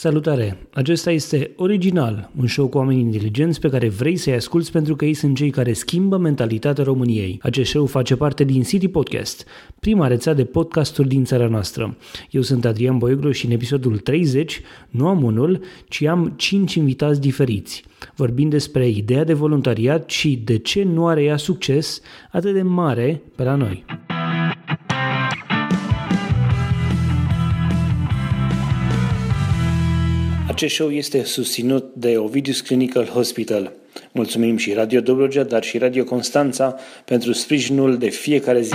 Salutare! Acesta este Original, un show cu oameni inteligenți pe care vrei să-i asculți pentru că ei sunt cei care schimbă mentalitatea României. Acest show face parte din City Podcast, prima rețea de podcasturi din țara noastră. Eu sunt Adrian Boioglu și în episodul 30 nu am unul, ci am 5 invitați diferiți. Vorbim despre ideea de voluntariat și de ce nu are ea succes atât de mare pe la noi. Acest show este susținut de Ovidius Clinical Hospital. Mulțumim și Radio Dobrogea, dar și Radio Constanța pentru sprijinul de fiecare zi.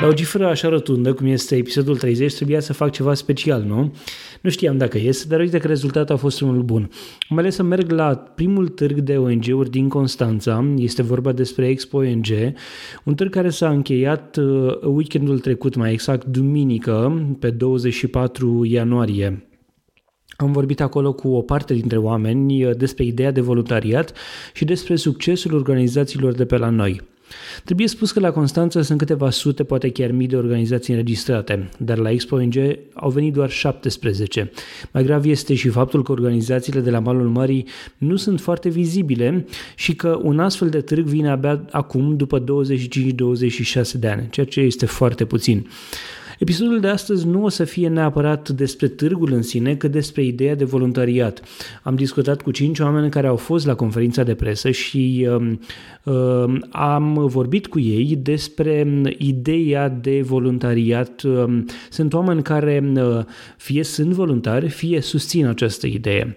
La o cifră așa rotundă, cum este episodul 30, trebuia să fac ceva special, nu? Nu știam dacă ies, dar uite că rezultatul a fost unul bun. Am ales să merg la primul târg de ONG-uri din Constanța, este vorba despre Expo ONG, un târg care s-a încheiat uh, weekendul trecut, mai exact duminică, pe 24 ianuarie. Am vorbit acolo cu o parte dintre oameni uh, despre ideea de voluntariat și despre succesul organizațiilor de pe la noi. Trebuie spus că la Constanța sunt câteva sute, poate chiar mii de organizații înregistrate, dar la Expo ONG au venit doar 17. Mai grav este și faptul că organizațiile de la malul mării nu sunt foarte vizibile și că un astfel de târg vine abia acum, după 25-26 de ani, ceea ce este foarte puțin. Episodul de astăzi nu o să fie neapărat despre târgul în sine, cât despre ideea de voluntariat. Am discutat cu cinci oameni care au fost la conferința de presă și uh, uh, am vorbit cu ei despre ideea de voluntariat. Uh, sunt oameni care uh, fie sunt voluntari, fie susțin această idee.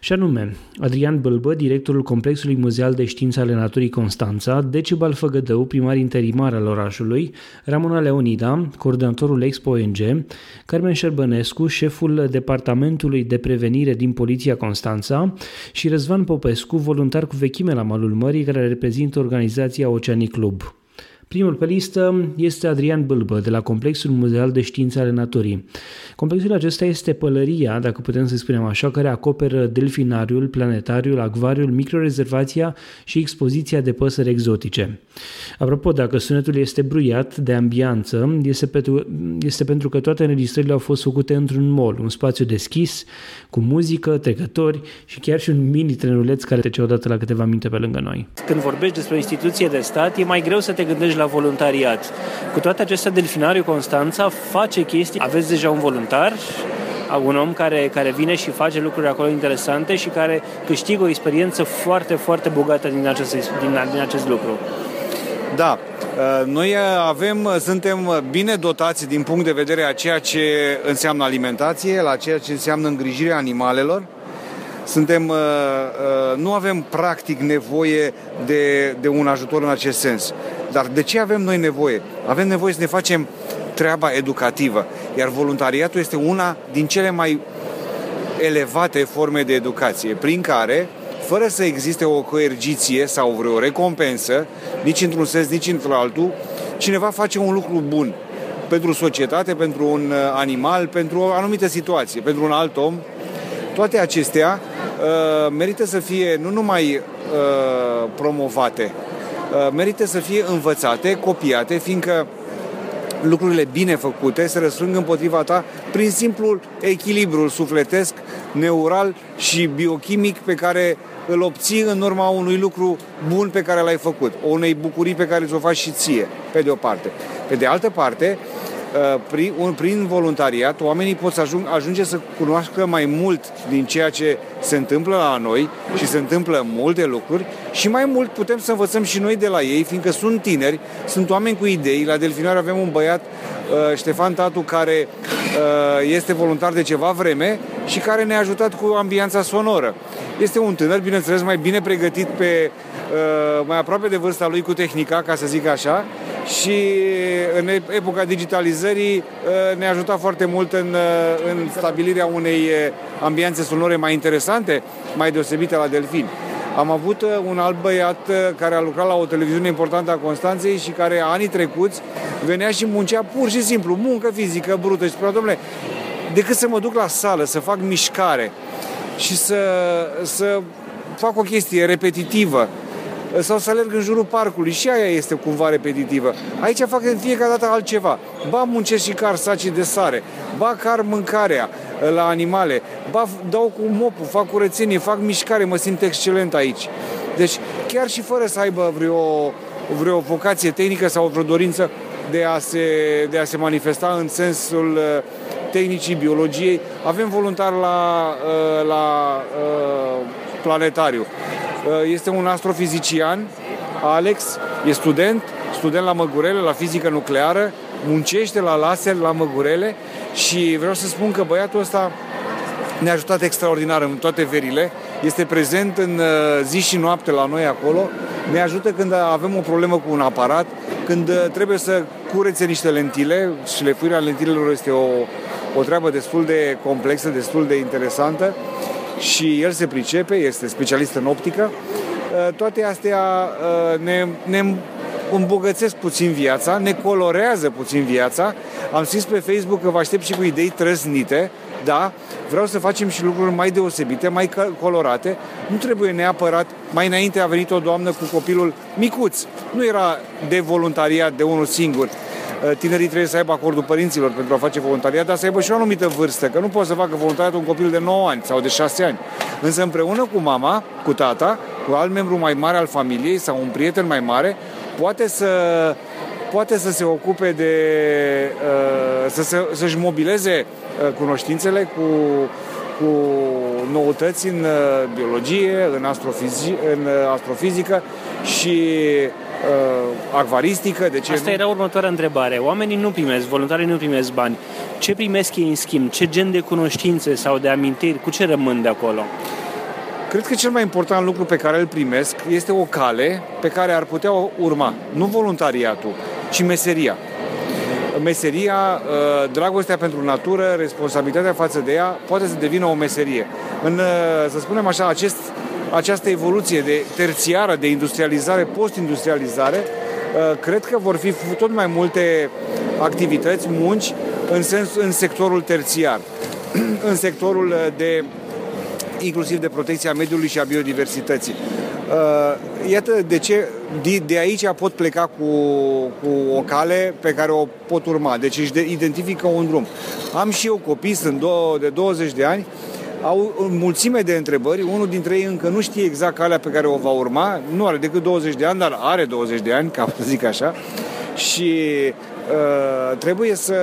Și anume, Adrian Bălbă, directorul Complexului Muzeal de Științe ale Naturii Constanța, Decebal Făgădău, primar interimar al orașului, Ramona Leonida, coordonator directorul Expo ONG, Carmen Șerbănescu, șeful Departamentului de Prevenire din Poliția Constanța și Răzvan Popescu, voluntar cu vechime la malul mării, care reprezintă organizația Oceanic Club. Primul pe listă este Adrian Bâlbă, de la Complexul Muzeal de Științe ale Naturii. Complexul acesta este pălăria, dacă putem să spunem așa, care acoperă delfinariul, planetariul, acvariul, microrezervația și expoziția de păsări exotice. Apropo, dacă sunetul este bruiat de ambianță, este pentru, este pentru că toate înregistrările au fost făcute într-un mall, un spațiu deschis, cu muzică, trecători și chiar și un mini trenuleț care trece odată la câteva minute pe lângă noi. Când vorbești despre o instituție de stat, e mai greu să te gândești la voluntariat. Cu toate acestea, Delfinariu Constanța face chestii. Aveți deja un voluntar, un om care, care vine și face lucruri acolo interesante și care câștigă o experiență foarte, foarte bogată din acest, din, din acest lucru. Da, uh, noi avem, suntem bine dotați din punct de vedere a ceea ce înseamnă alimentație, la ceea ce înseamnă îngrijirea animalelor. Suntem, uh, uh, nu avem practic nevoie de, de un ajutor în acest sens. Dar de ce avem noi nevoie? Avem nevoie să ne facem treaba educativă, iar voluntariatul este una din cele mai elevate forme de educație, prin care, fără să existe o coergiție sau vreo recompensă, nici într-un sens, nici într-altul, cineva face un lucru bun pentru societate, pentru un uh, animal, pentru o anumită situație, pentru un alt om. Toate acestea uh, merită să fie nu numai uh, promovate, Uh, merită să fie învățate, copiate, fiindcă lucrurile bine făcute se răsfrâng împotriva ta prin simplul echilibru sufletesc, neural și biochimic pe care îl obții în urma unui lucru bun pe care l-ai făcut, o unei bucurii pe care ți-o faci și ție, pe de o parte. Pe de altă parte, Uh, prin, un, prin voluntariat, oamenii pot să ajung, ajunge să cunoască mai mult din ceea ce se întâmplă la noi și se întâmplă multe lucruri și mai mult putem să învățăm și noi de la ei, fiindcă sunt tineri, sunt oameni cu idei. La Delfinare avem un băiat, uh, Ștefan Tatu, care uh, este voluntar de ceva vreme și care ne-a ajutat cu ambianța sonoră. Este un tânăr, bineînțeles, mai bine pregătit pe mai aproape de vârsta lui cu tehnica, ca să zic așa, și în epoca digitalizării uh, ne-a ajutat foarte mult în, uh, în stabilirea unei uh, ambianțe sonore mai interesante, mai deosebite la Delfin. Am avut un alt băiat care a lucrat la o televiziune importantă a Constanței și care anii trecuți venea și muncea pur și simplu, muncă fizică brută și spunea, domnule, decât să mă duc la sală, să fac mișcare și să, să fac o chestie repetitivă, sau să alerg în jurul parcului și aia este cumva repetitivă. Aici fac în fiecare dată altceva. Ba muncesc și car saci de sare, ba car mâncarea, la animale. Ba, dau cu mopul, fac curățenie, fac mișcare, mă simt excelent aici. Deci, chiar și fără să aibă vreo, vreo vocație tehnică sau vreo dorință de a se, de a se manifesta în sensul uh, tehnicii biologiei, avem voluntar la, uh, la uh, planetariu. Este un astrofizician, Alex, e student, student la Măgurele, la fizică nucleară, muncește la laser la Măgurele și vreau să spun că băiatul ăsta ne-a ajutat extraordinar în toate verile, este prezent în uh, zi și noapte la noi acolo, ne ajută când avem o problemă cu un aparat, când uh, trebuie să curețe niște lentile și lefuirea lentilelor este o, o treabă destul de complexă, destul de interesantă și el se pricepe, este specialist în optică. Uh, toate astea ne, ne îmbogățesc puțin viața, ne colorează puțin viața. Am scris pe Facebook că vă aștept și cu idei trăsnite, da, vreau să facem și lucruri mai deosebite, mai colorate. Nu trebuie neapărat, mai înainte a venit o doamnă cu copilul micuț. Nu era de voluntariat de unul singur. Uh, tinerii trebuie să aibă acordul părinților pentru a face voluntariat, dar să aibă și o anumită vârstă, că nu poate să facă voluntariat un copil de 9 ani sau de 6 ani. Însă împreună cu mama, cu tata, cu alt membru mai mare al familiei sau un prieten mai mare, poate să poate să se ocupe de uh, să se, să-și mobileze uh, cunoștințele cu, cu noutăți în uh, biologie, în, astrofizi, în astrofizică și uh, acvaristică. De ce Asta nu? era următoarea întrebare. Oamenii nu primesc, voluntarii nu primesc bani. Ce primesc ei în schimb? Ce gen de cunoștințe sau de amintiri? Cu ce rămân de acolo? Cred că cel mai important lucru pe care îl primesc este o cale pe care ar putea urma, nu voluntariatul, ci meseria. Meseria, uh, dragostea pentru natură, responsabilitatea față de ea, poate să devină o meserie. În, uh, să spunem așa, acest, această evoluție de terțiară, de industrializare, post-industrializare, uh, cred că vor fi tot mai multe activități, munci în, sens, în sectorul terțiar, în sectorul de inclusiv de protecția mediului și a biodiversității. Uh, iată de ce de aici pot pleca cu, cu o cale pe care o pot urma. Deci își identifică un drum. Am și eu copii, sunt două, de 20 de ani, au o mulțime de întrebări, unul dintre ei încă nu știe exact calea pe care o va urma, nu are decât 20 de ani, dar are 20 de ani, ca să zic așa, și uh, trebuie să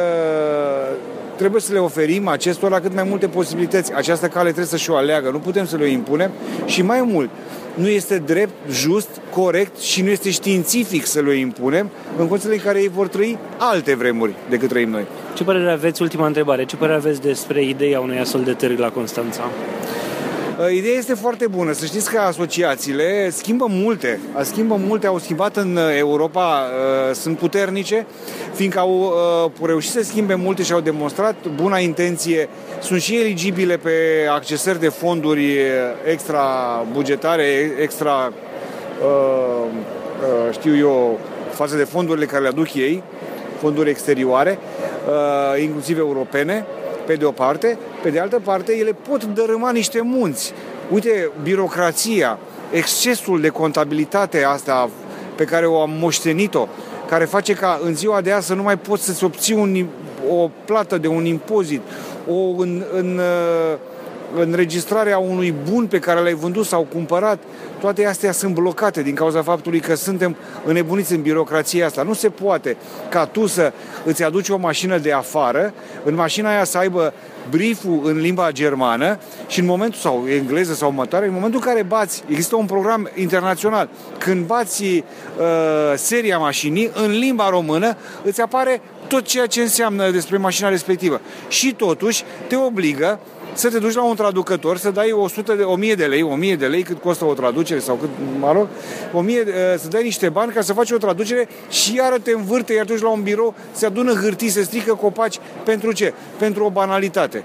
trebuie să le oferim acestora cât mai multe posibilități. Această cale trebuie să și o aleagă, nu putem să le impunem și mai mult, nu este drept, just, corect și nu este științific să le impunem în condițiile în care ei vor trăi alte vremuri decât trăim noi. Ce părere aveți, ultima întrebare, ce părere aveți despre ideea unui astfel de târg la Constanța? Uh, ideea este foarte bună. Să știți că asociațiile schimbă multe. Schimbă multe, au schimbat în uh, Europa, uh, sunt puternice, fiindcă au reușit să schimbe multe și au demonstrat buna intenție. Sunt și eligibile pe accesări de fonduri extra bugetare, extra, știu eu, față de fondurile care le aduc ei, fonduri exterioare, inclusiv europene pe de o parte, pe de altă parte ele pot dărâma niște munți. Uite, birocrația, excesul de contabilitate asta pe care o am moștenit-o, care face ca în ziua de azi să nu mai poți să-ți obții un, o plată de un impozit, o în, în uh, înregistrarea unui bun pe care l-ai vândut sau cumpărat, toate astea sunt blocate din cauza faptului că suntem înnebuniți în birocrația asta. Nu se poate ca tu să îți aduci o mașină de afară, în mașina aia să aibă brieful în limba germană și în momentul, sau engleză sau următoare, în momentul în care bați, există un program internațional, când bați uh, seria mașinii în limba română, îți apare tot ceea ce înseamnă despre mașina respectivă. Și totuși te obligă să te duci la un traducător, să dai 100 de, 1000 de lei, 1000 de lei cât costă o traducere sau cât, mă rog, 1000, uh, să dai niște bani ca să faci o traducere și iară te învârte, iar duci la un birou, se adună hârtii, se strică copaci. Pentru ce? Pentru o banalitate.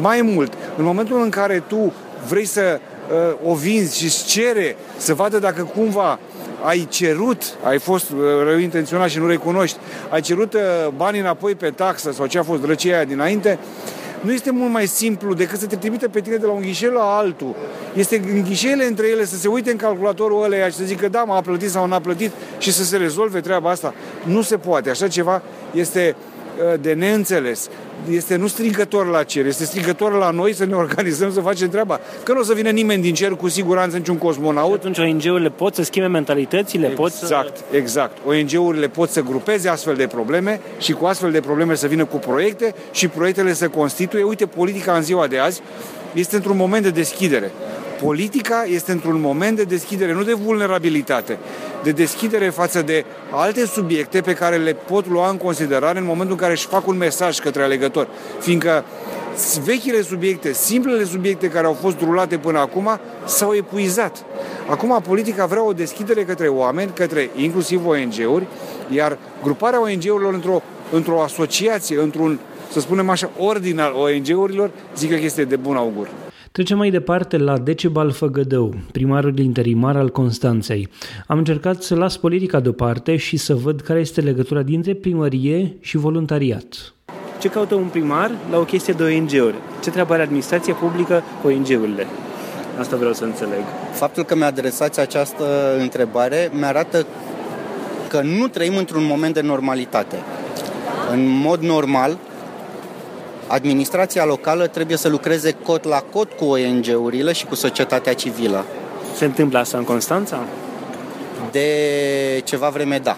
Mai mult, în momentul în care tu vrei să uh, o vinzi și cere să vadă dacă cumva ai cerut, ai fost uh, rău intenționat și nu recunoști, ai cerut uh, banii înapoi pe taxă sau ce a fost drăcia aia dinainte, uh, nu este mult mai simplu decât să te trimite pe tine de la un ghișeu la altul. Este în ghișeele între ele să se uite în calculatorul ăla și să zică da, m-a plătit sau n-a plătit și să se rezolve treaba asta. Nu se poate. Așa ceva este uh, de neînțeles. Este nu strigător la cer, este strigător la noi să ne organizăm să facem treaba. Că nu o să vină nimeni din cer cu siguranță niciun cosmonaut. Atunci ONG-urile pot să schimbe mentalitățile? Exact, pot să... exact. exact. ONG-urile pot să grupeze astfel de probleme și cu astfel de probleme să vină cu proiecte și proiectele să constituie. Uite, politica în ziua de azi este într-un moment de deschidere. Politica este într-un moment de deschidere, nu de vulnerabilitate, de deschidere față de alte subiecte pe care le pot lua în considerare în momentul în care își fac un mesaj către alegător. Fiindcă vechile subiecte, simplele subiecte care au fost rulate până acum, s-au epuizat. Acum politica vrea o deschidere către oameni, către inclusiv ONG-uri, iar gruparea ONG-urilor într-o, într-o asociație, într-un, să spunem așa, ordin al ONG-urilor, zic că este de bun augur. Trecem mai departe la Decebal Făgădău, primarul interimar al Constanței. Am încercat să las politica deoparte și să văd care este legătura dintre primărie și voluntariat. Ce caută un primar la o chestie de ONG-uri? Ce treabă are administrația publică cu ONG-urile? Asta vreau să înțeleg. Faptul că mi-adresați această întrebare mi-arată că nu trăim într-un moment de normalitate. În mod normal, administrația locală trebuie să lucreze cot la cot cu ONG-urile și cu societatea civilă. Se întâmplă asta în Constanța? De ceva vreme, da.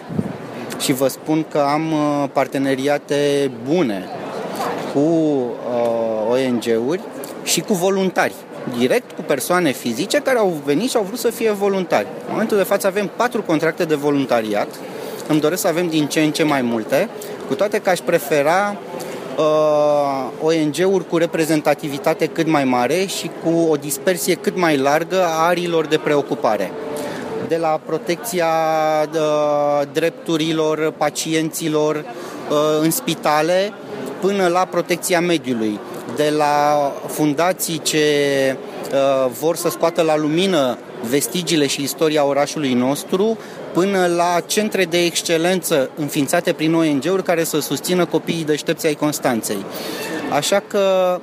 Și vă spun că am uh, parteneriate bune cu uh, ONG-uri și cu voluntari direct cu persoane fizice care au venit și au vrut să fie voluntari. În momentul de față avem patru contracte de voluntariat. Îmi doresc să avem din ce în ce mai multe, cu toate că aș prefera uh, ONG-uri cu reprezentativitate cât mai mare și cu o dispersie cât mai largă a arilor de preocupare. De la protecția uh, drepturilor pacienților uh, în spitale până la protecția mediului, de la fundații ce uh, vor să scoată la lumină vestigiile și istoria orașului nostru, până la centre de excelență înființate prin ONG-uri care să susțină copiii deștepți ai Constanței. Așa că,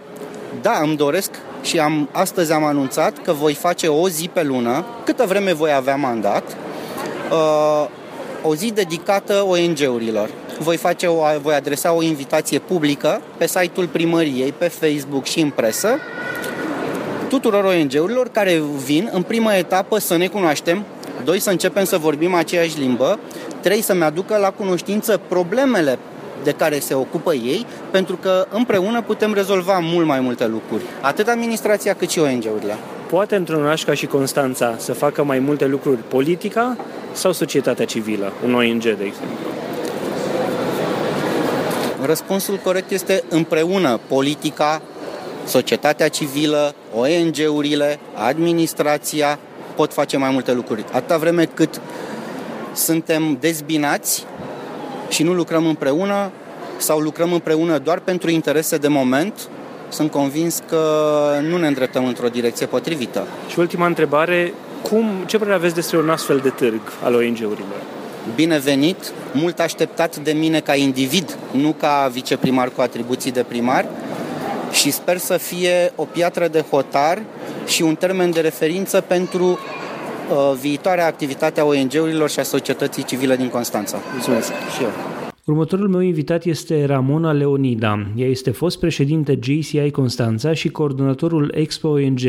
da, îmi doresc și am, astăzi am anunțat că voi face o zi pe lună, câtă vreme voi avea mandat, uh, o zi dedicată ONG-urilor. Voi, face o, voi adresa o invitație publică pe site-ul primăriei, pe Facebook și în presă, tuturor ONG-urilor care vin în prima etapă să ne cunoaștem, doi să începem să vorbim aceeași limbă, trei să-mi aducă la cunoștință problemele de care se ocupă ei, pentru că împreună putem rezolva mult mai multe lucruri, atât administrația cât și ONG-urile. Poate într-un oraș ca și Constanța să facă mai multe lucruri politica sau societatea civilă, un ONG, de exemplu? Răspunsul corect este împreună politica, societatea civilă, ONG-urile, administrația pot face mai multe lucruri. Atâta vreme cât suntem dezbinați și nu lucrăm împreună sau lucrăm împreună doar pentru interese de moment, sunt convins că nu ne îndreptăm într-o direcție potrivită. Și ultima întrebare, cum, ce părere aveți despre un astfel de târg al ONG-urilor? Binevenit, mult așteptat de mine ca individ, nu ca viceprimar cu atribuții de primar și sper să fie o piatră de hotar și un termen de referință pentru uh, viitoarea activitate a ONG-urilor și a societății civile din Constanța. Mulțumesc și eu. Următorul meu invitat este Ramona Leonida. Ea este fost președinte JCI Constanța și coordonatorul Expo ONG.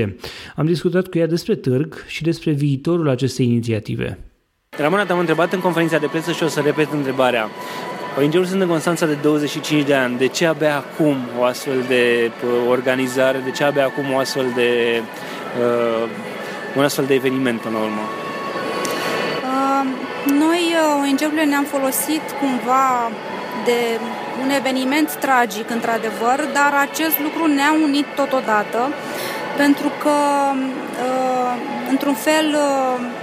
Am discutat cu ea despre târg și despre viitorul acestei inițiative. Ramona, te-am întrebat în conferința de presă și o să repet întrebarea. ONG-uri sunt în Constanța de 25 de ani. De ce abia acum o astfel de uh, organizare? De ce abia acum o astfel de, uh, un astfel de eveniment până la urmă? Uh, noi, uh, ONG-urile, ne-am folosit cumva de un eveniment tragic, într-adevăr, dar acest lucru ne-a unit totodată, pentru că, uh, într-un fel, uh,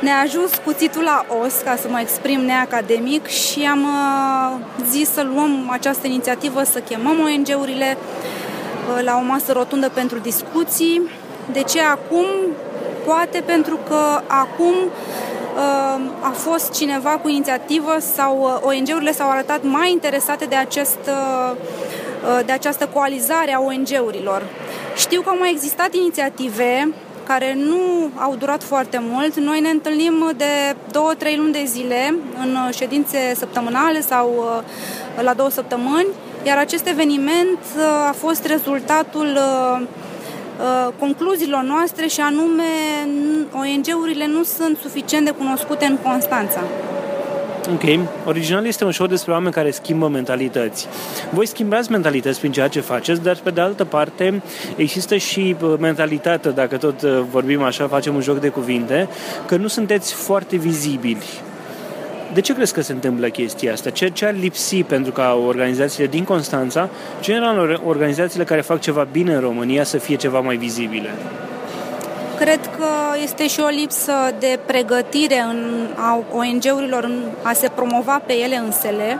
ne-a ajuns cuțitul la os, ca să mă exprim neacademic, și am uh, zis să luăm această inițiativă, să chemăm ONG-urile uh, la o masă rotundă pentru discuții. De ce acum? Poate pentru că acum uh, a fost cineva cu inițiativă sau ONG-urile s-au arătat mai interesate de, acest, de această coalizare a ONG-urilor. Știu că au mai existat inițiative care nu au durat foarte mult. Noi ne întâlnim de două, trei luni de zile în ședințe săptămânale sau uh, la două săptămâni iar acest eveniment a fost rezultatul concluziilor noastre și anume ONG-urile nu sunt suficient de cunoscute în Constanța. Ok. Original este un show despre oameni care schimbă mentalități. Voi schimbați mentalități prin ceea ce faceți, dar pe de altă parte există și mentalitatea, dacă tot uh, vorbim așa, facem un joc de cuvinte, că nu sunteți foarte vizibili. De ce crezi că se întâmplă chestia asta? Ce, ce ar lipsi pentru ca organizațiile din Constanța, general organizațiile care fac ceva bine în România, să fie ceva mai vizibile? Cred că este și o lipsă de pregătire în, a ONG-urilor în a se promova pe ele însele.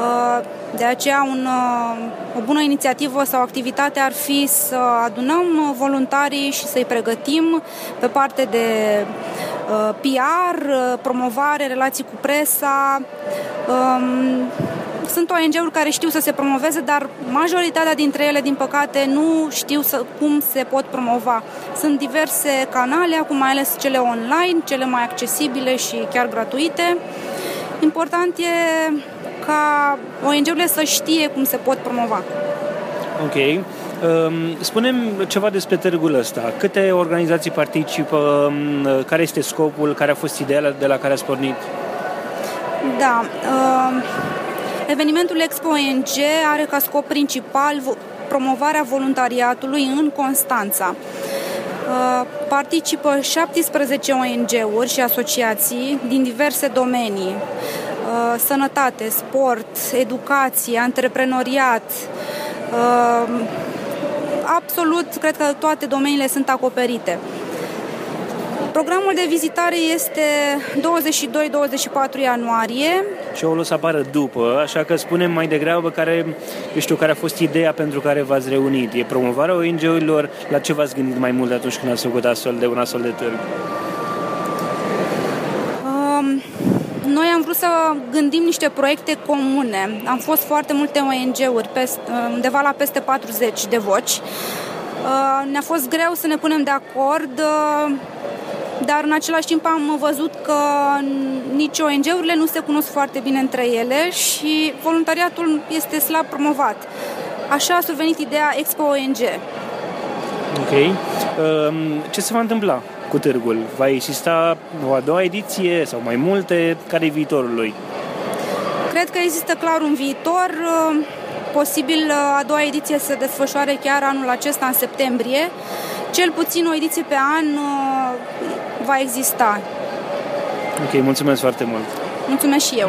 Uh, de aceea un, uh, o bună inițiativă sau activitate ar fi să adunăm voluntarii și să-i pregătim pe parte de uh, PR, promovare, relații cu presa, um, sunt ONG-uri care știu să se promoveze, dar majoritatea dintre ele, din păcate, nu știu să, cum se pot promova. Sunt diverse canale, acum mai ales cele online, cele mai accesibile și chiar gratuite. Important e ca ONG-urile să știe cum se pot promova. Ok. Um, spunem ceva despre târgul ăsta. Câte organizații participă? Um, care este scopul? Care a fost ideea de la care ați pornit? Da. Uh, Evenimentul Expo ONG are ca scop principal promovarea voluntariatului în Constanța. Uh, participă 17 ONG-uri și asociații din diverse domenii. Uh, sănătate, sport, educație, antreprenoriat, uh, absolut, cred că toate domeniile sunt acoperite. Programul de vizitare este 22-24 ianuarie. Și o să apară după, așa că spunem mai degrabă care, eu știu, care a fost ideea pentru care v-ați reunit. E promovarea ONG-urilor? La ce v-ați gândit mai mult atunci când ați făcut astfel de un astfel de târg? Um, noi am vrut să gândim niște proiecte comune. Am fost foarte multe ONG-uri, undeva la peste 40 de voci. Uh, ne-a fost greu să ne punem de acord uh, dar în același timp am văzut că nici ONG-urile nu se cunosc foarte bine între ele și voluntariatul este slab promovat. Așa a survenit ideea Expo ONG. Ok. Um, ce se va întâmpla cu târgul? Va exista o a doua ediție sau mai multe? Care e viitorul lui? Cred că există clar un viitor. Uh, posibil uh, a doua ediție să desfășoare chiar anul acesta, în septembrie. Cel puțin o ediție pe an uh, va exista. Ok, mulțumesc foarte mult. Mulțumesc și eu.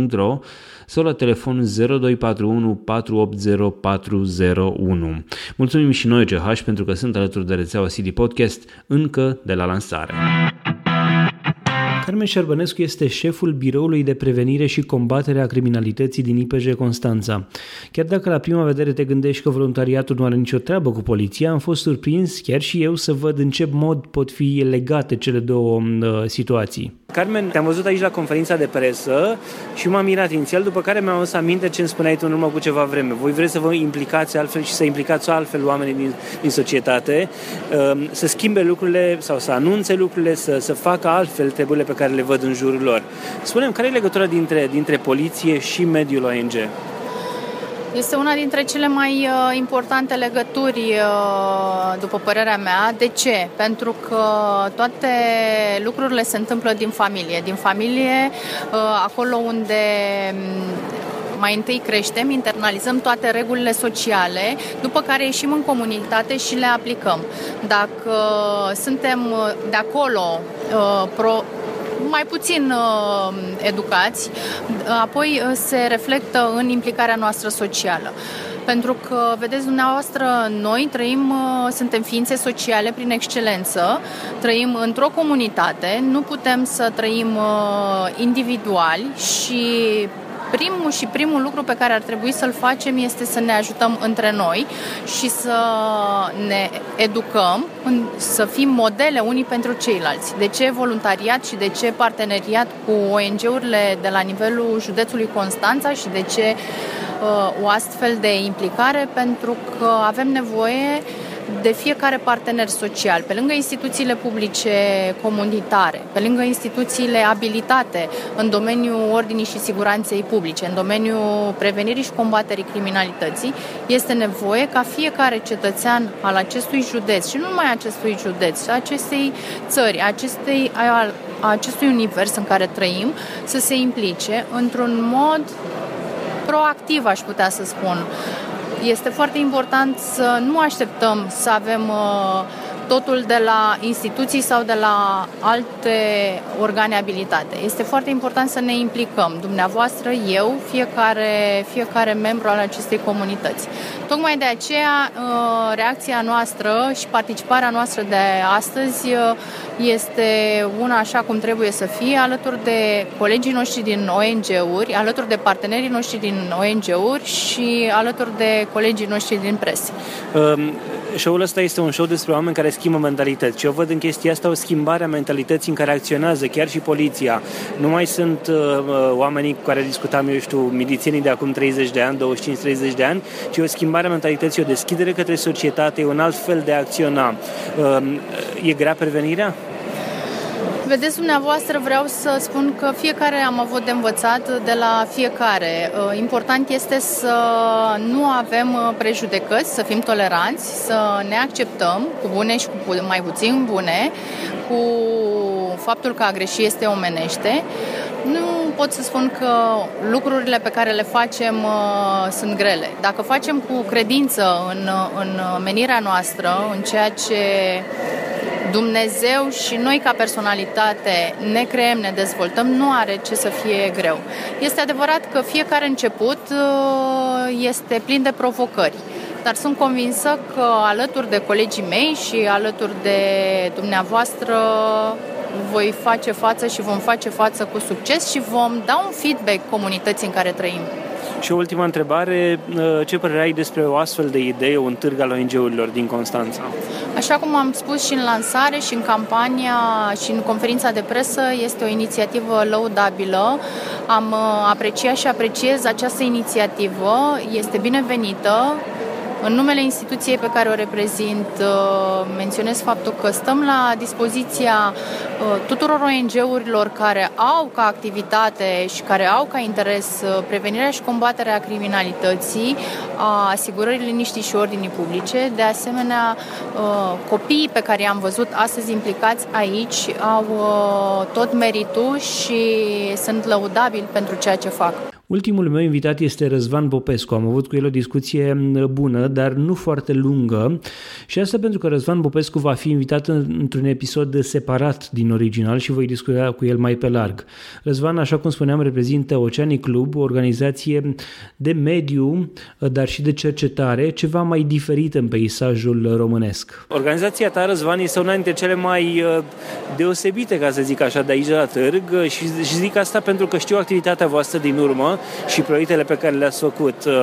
www.ovidius-ch.ro sau la telefon 0241 480 401. Mulțumim și noi CH pentru că sunt alături de rețeaua CD Podcast încă de la lansare. Carmen Șerbănescu este șeful Biroului de Prevenire și Combatere a Criminalității din IPJ Constanța. Chiar dacă la prima vedere te gândești că voluntariatul nu are nicio treabă cu poliția, am fost surprins chiar și eu să văd în ce mod pot fi legate cele două uh, situații. Carmen, te-am văzut aici la conferința de presă și m-am mirat inițial, după care mi-am adus aminte ce îmi spuneai tu în urmă cu ceva vreme. Voi vreți să vă implicați altfel și să implicați altfel oamenii din, din societate, um, să schimbe lucrurile sau să anunțe lucrurile, să, să facă altfel treburile pe care le văd în jurul lor. Spunem, care e legătura dintre, dintre poliție și mediul ONG? Este una dintre cele mai uh, importante legături, uh, după părerea mea. De ce? Pentru că toate lucrurile se întâmplă din familie. Din familie, uh, acolo unde mm, mai întâi creștem, internalizăm toate regulile sociale, după care ieșim în comunitate și le aplicăm. Dacă suntem de acolo pro, mai puțin uh, educați, apoi uh, se reflectă în implicarea noastră socială. Pentru că, vedeți dumneavoastră, noi trăim, uh, suntem ființe sociale prin excelență, trăim într-o comunitate, nu putem să trăim uh, individuali și primul și primul lucru pe care ar trebui să-l facem este să ne ajutăm între noi și să ne educăm, să fim modele unii pentru ceilalți. De ce voluntariat și de ce parteneriat cu ONG-urile de la nivelul județului Constanța și de ce uh, o astfel de implicare? Pentru că avem nevoie de fiecare partener social, pe lângă instituțiile publice comunitare, pe lângă instituțiile abilitate în domeniul ordinii și siguranței publice, în domeniul prevenirii și combaterii criminalității, este nevoie ca fiecare cetățean al acestui județ și nu numai acestui județ, acestei țări, acestei, a acestui univers în care trăim, să se implice într-un mod proactiv, aș putea să spun este foarte important să nu așteptăm să avem uh, totul de la instituții sau de la alte organe abilitate. Este foarte important să ne implicăm, dumneavoastră, eu, fiecare, fiecare membru al acestei comunități. Tocmai de aceea, uh, reacția noastră și participarea noastră de astăzi uh, este una așa cum trebuie să fie, alături de colegii noștri din ONG-uri, alături de partenerii noștri din ONG-uri și alături de colegii noștri din presă. Um show-ul ăsta este un show despre oameni care schimbă mentalități și eu văd în chestia asta o schimbare a mentalității în care acționează chiar și poliția. Nu mai sunt uh, uh oamenii cu care discutam, eu știu, milițienii de acum 30 de ani, 25-30 de ani, ci o schimbare a mentalității, o deschidere către societate, un alt fel de a acționa. Uh, e grea prevenirea? Vedeți, dumneavoastră, vreau să spun că fiecare am avut de învățat de la fiecare. Uh, important este să nu avem uh, prejudecăți, să fim toleranți, să ne acceptăm cu bune și cu mai puțin bune, cu faptul că a greși este omenește. Nu pot să spun că lucrurile pe care le facem uh, sunt grele. Dacă facem cu credință în, în menirea noastră, în ceea ce Dumnezeu și noi ca personalitate ne creăm, ne dezvoltăm, nu are ce să fie greu. Este adevărat că fiecare început uh, este plin de provocări dar sunt convinsă că alături de colegii mei și alături de dumneavoastră voi face față și vom face față cu succes și vom da un feedback comunității în care trăim. Și o ultima întrebare, uh, ce părere ai despre o astfel de idee, un târg al ONG-urilor din Constanța? Așa cum am spus și în lansare și în campania și în conferința de presă, este o inițiativă lăudabilă. Am uh, apreciat și apreciez această inițiativă, este binevenită, în numele instituției pe care o reprezint, uh, menționez faptul că stăm la dispoziția uh, tuturor ONG-urilor care au ca activitate și care au ca interes uh, prevenirea și combaterea criminalității, a asigurării liniștii și ordinii publice. De asemenea, copiii pe care i-am văzut astăzi implicați aici au tot meritul și sunt lăudabili pentru ceea ce fac. Ultimul meu invitat este Răzvan Popescu. Am avut cu el o discuție bună, dar nu foarte lungă și asta pentru că Răzvan Popescu va fi invitat într-un episod separat din original și voi discuta cu el mai pe larg. Răzvan, așa cum spuneam, reprezintă Oceanic Club, o organizație de mediu, dar și de cercetare, ceva mai diferit în peisajul românesc. Organizația ta, Răzvan, este una dintre cele mai uh, deosebite, ca să zic așa, de aici la târg și, și zic asta pentru că știu activitatea voastră din urmă și proiectele pe care le-ați făcut. Uh,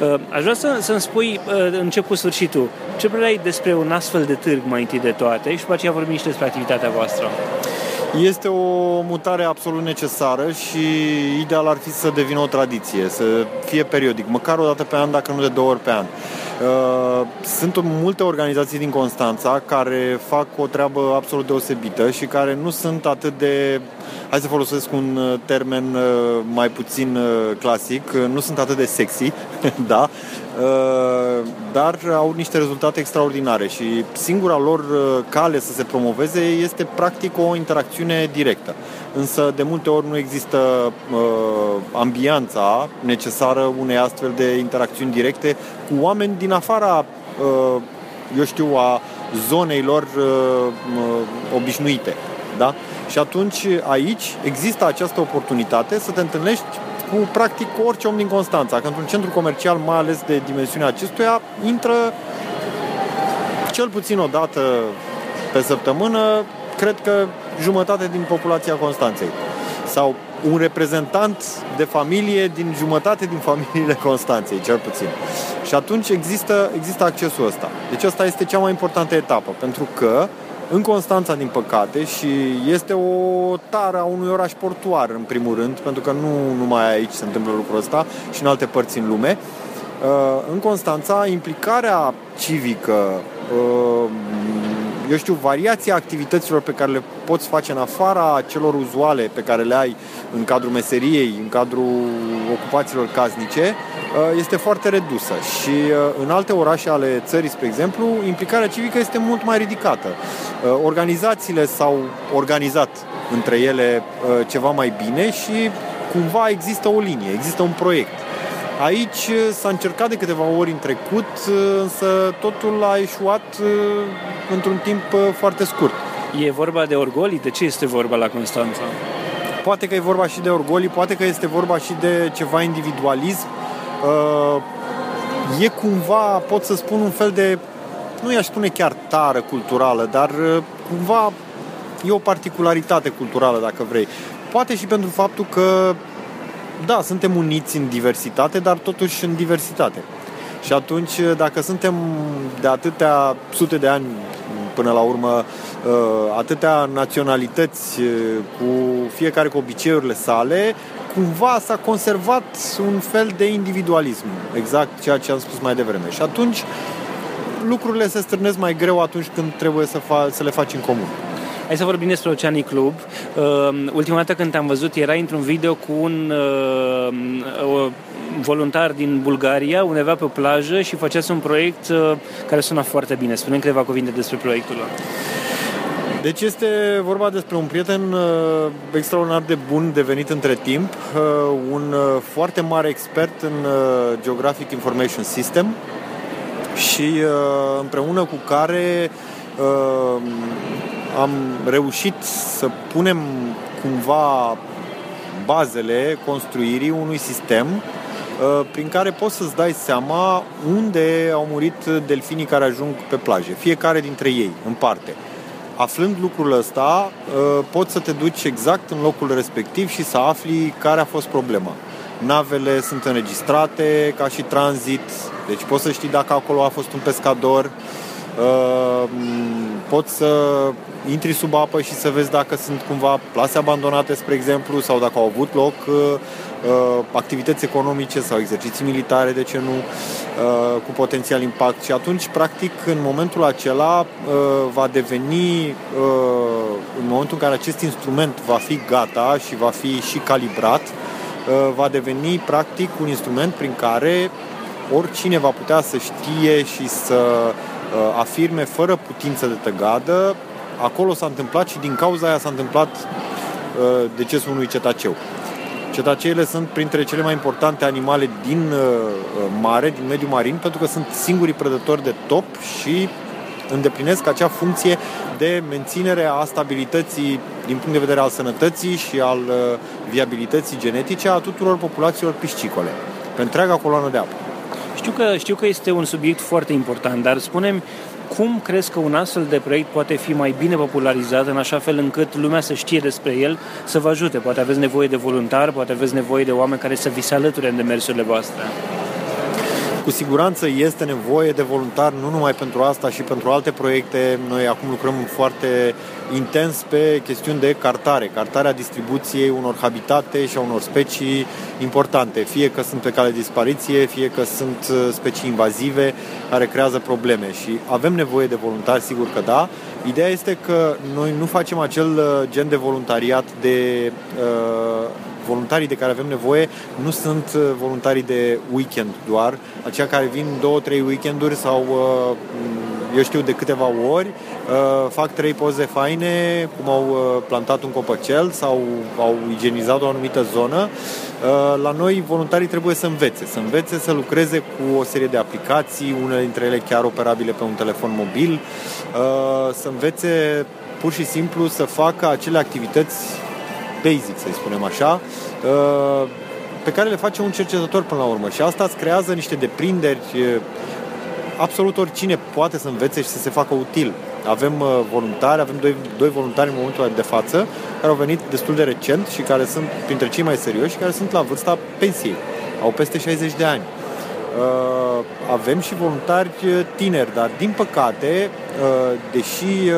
uh, aș vrea să, să-mi spui început sfârșitul. Ce părere ai despre un astfel de târg mai întâi de toate și după aceea vorbim și despre activitatea voastră? Este o mutare absolut necesară și ideal ar fi să devină o tradiție, să fie periodic, măcar o dată pe an, dacă nu de două ori pe an. Uh, sunt multe organizații din Constanța care fac o treabă absolut deosebită și care nu sunt atât de, hai să folosesc un uh, termen uh, mai puțin clasic, nu sunt atât de sexy, da, dar au niște rezultate extraordinare și singura lor cale să se promoveze este practic o interacțiune directă. Însă de multe ori nu există uh, ambianța necesară unei astfel de interacțiuni directe cu oameni din afara, uh, eu știu, a zonei lor uh, uh, obișnuite. Da? Și atunci aici există această oportunitate să te întâlnești cu practic cu orice om din Constanța, că într-un centru comercial, mai ales de dimensiunea acestuia, intră cel puțin o dată pe săptămână, cred că jumătate din populația Constanței. Sau un reprezentant de familie din jumătate din familiile Constanței, cel puțin. Și atunci există, există accesul ăsta. Deci asta este cea mai importantă etapă, pentru că în Constanța, din păcate, și este o tară a unui oraș portuar, în primul rând, pentru că nu numai aici se întâmplă lucrul ăsta și în alte părți în lume, uh, în Constanța, implicarea civică, uh, eu știu, variația activităților pe care le poți face în afara celor uzuale pe care le ai în cadrul meseriei, în cadrul ocupațiilor casnice, uh, este foarte redusă și uh, în alte orașe ale țării, spre exemplu, implicarea civică este mult mai ridicată. Uh, organizațiile s-au organizat între ele ceva mai bine și cumva există o linie, există un proiect. Aici s-a încercat de câteva ori în trecut, însă totul a eșuat într-un timp foarte scurt. E vorba de orgolii? De ce este vorba la Constanța? Poate că e vorba și de orgolii, poate că este vorba și de ceva individualism. E cumva, pot să spun, un fel de, nu i-aș spune chiar tară culturală, dar cumva e o particularitate culturală, dacă vrei. Poate și pentru faptul că da, suntem uniți în diversitate, dar totuși în diversitate. Și atunci, dacă suntem de atâtea sute de ani până la urmă, uh, atâtea naționalități uh, cu fiecare cu obiceiurile sale, cumva s-a conservat un fel de individualism, exact ceea ce am spus mai devreme. Și atunci lucrurile se strânesc mai greu atunci când trebuie să, fa- să le faci în comun. Hai să vorbim despre Oceanic Club. Uh, ultima dată când te-am văzut era într-un video cu un uh, voluntar din Bulgaria, undeva pe o plajă și făceați un proiect uh, care suna foarte bine. Spune câteva cuvinte despre proiectul ăla. Deci este vorba despre un prieten uh, extraordinar de bun devenit între timp, uh, un uh, foarte mare expert în uh, Geographic Information System și uh, împreună cu care uh, am reușit să punem cumva bazele construirii unui sistem uh, prin care poți să-ți dai seama unde au murit delfinii care ajung pe plaje, fiecare dintre ei, în parte. Aflând lucrul ăsta, uh, poți să te duci exact în locul respectiv și să afli care a fost problema. Navele sunt înregistrate ca și tranzit, deci poți să știi dacă acolo a fost un pescador, uh, poți să intri sub apă și să vezi dacă sunt cumva plase abandonate, spre exemplu, sau dacă au avut loc uh, uh, activități economice sau exerciții militare, de ce nu, uh, cu potențial impact. Și atunci, practic, în momentul acela uh, va deveni, uh, în momentul în care acest instrument va fi gata și va fi și calibrat, uh, va deveni, practic, un instrument prin care oricine va putea să știe și să uh, afirme fără putință de tăgadă acolo s-a întâmplat și din cauza aia s-a întâmplat uh, decesul unui cetaceu. Cetaceele sunt printre cele mai importante animale din uh, mare, din mediul marin, pentru că sunt singurii prădători de top și îndeplinesc acea funcție de menținere a stabilității din punct de vedere al sănătății și al uh, viabilității genetice a tuturor populațiilor piscicole, pe întreaga coloană de apă. Știu că, știu că este un subiect foarte important, dar spunem cum crezi că un astfel de proiect poate fi mai bine popularizat în așa fel încât lumea să știe despre el, să vă ajute? Poate aveți nevoie de voluntari, poate aveți nevoie de oameni care să vi se alăture în demersurile voastre. Cu siguranță este nevoie de voluntari nu numai pentru asta și pentru alte proiecte. Noi acum lucrăm foarte intens pe chestiuni de cartare, cartarea distribuției unor habitate și a unor specii importante, fie că sunt pe cale de dispariție, fie că sunt uh, specii invazive care creează probleme. Și avem nevoie de voluntari, sigur că da. Ideea este că noi nu facem acel uh, gen de voluntariat de uh, voluntarii de care avem nevoie nu sunt uh, voluntarii de weekend doar, aceia care vin două, trei weekenduri sau uh, eu știu de câteva ori, uh, fac trei poze faine, cum au plantat un copăcel sau au igienizat o anumită zonă. La noi voluntarii trebuie să învețe, să învețe să lucreze cu o serie de aplicații, unele dintre ele chiar operabile pe un telefon mobil, să învețe pur și simplu să facă acele activități basic, să-i spunem așa, uh, pe care le face un cercetător până la urmă. Și asta îți creează niște deprinderi. Absolut oricine poate să învețe și să se facă util. Avem uh, voluntari, avem doi, doi voluntari în momentul de față, care au venit destul de recent și care sunt printre cei mai serioși și care sunt la vârsta pensiei. Au peste 60 de ani. Uh, avem și voluntari tineri, dar din păcate, deși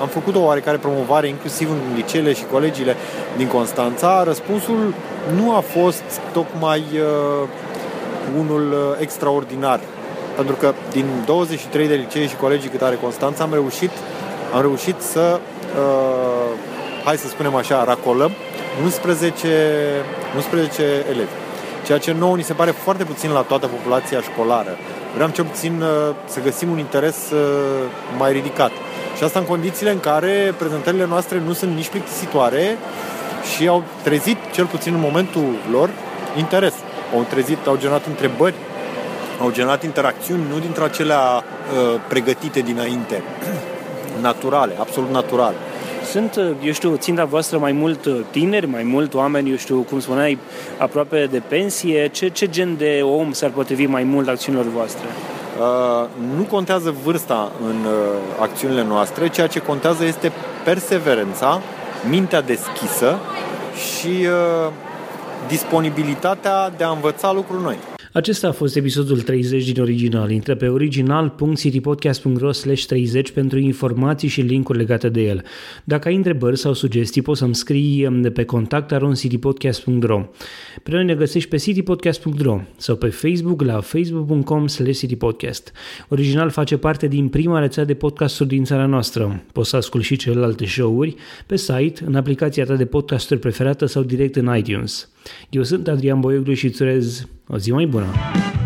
am făcut o oarecare promovare inclusiv în liceele și colegiile din Constanța. Răspunsul nu a fost tocmai uh, unul uh, extraordinar. Pentru că din 23 de licee și colegii cât are Constanța am reușit, am reușit să, uh, hai să spunem așa, racolăm 11, 11 elevi. Ceea ce nouă ni se pare foarte puțin la toată populația școlară. Vreau cel puțin uh, să găsim un interes uh, mai ridicat. Și asta în condițiile în care prezentările noastre nu sunt nici plictisitoare și au trezit, cel puțin în momentul lor, interes. Au trezit, au generat întrebări, au generat interacțiuni, nu dintre acelea uh, pregătite dinainte, naturale, absolut naturale. Sunt, uh, eu știu, ținta voastră mai mult uh, tineri, mai mult oameni, eu știu, cum spuneai, aproape de pensie? Ce, ce gen de om s-ar potrivi mai mult acțiunilor voastre? Uh, nu contează vârsta în uh, acțiunile noastre, ceea ce contează este perseverența, mintea deschisă și uh, disponibilitatea de a învăța lucruri noi. Acesta a fost episodul 30 din original. Intră pe original.citypodcast.ro 30 pentru informații și linkuri legate de el. Dacă ai întrebări sau sugestii, poți să-mi scrii um, de pe contact.citypodcast.ro Pe noi ne găsești pe citypodcast.ro sau pe Facebook la facebook.com citypodcast. Original face parte din prima rețea de podcasturi din țara noastră. Poți să asculti și celelalte show-uri pe site, în aplicația ta de podcasturi preferată sau direct în iTunes. Eu sunt Adrian Boioglu și îți urez o zi mai!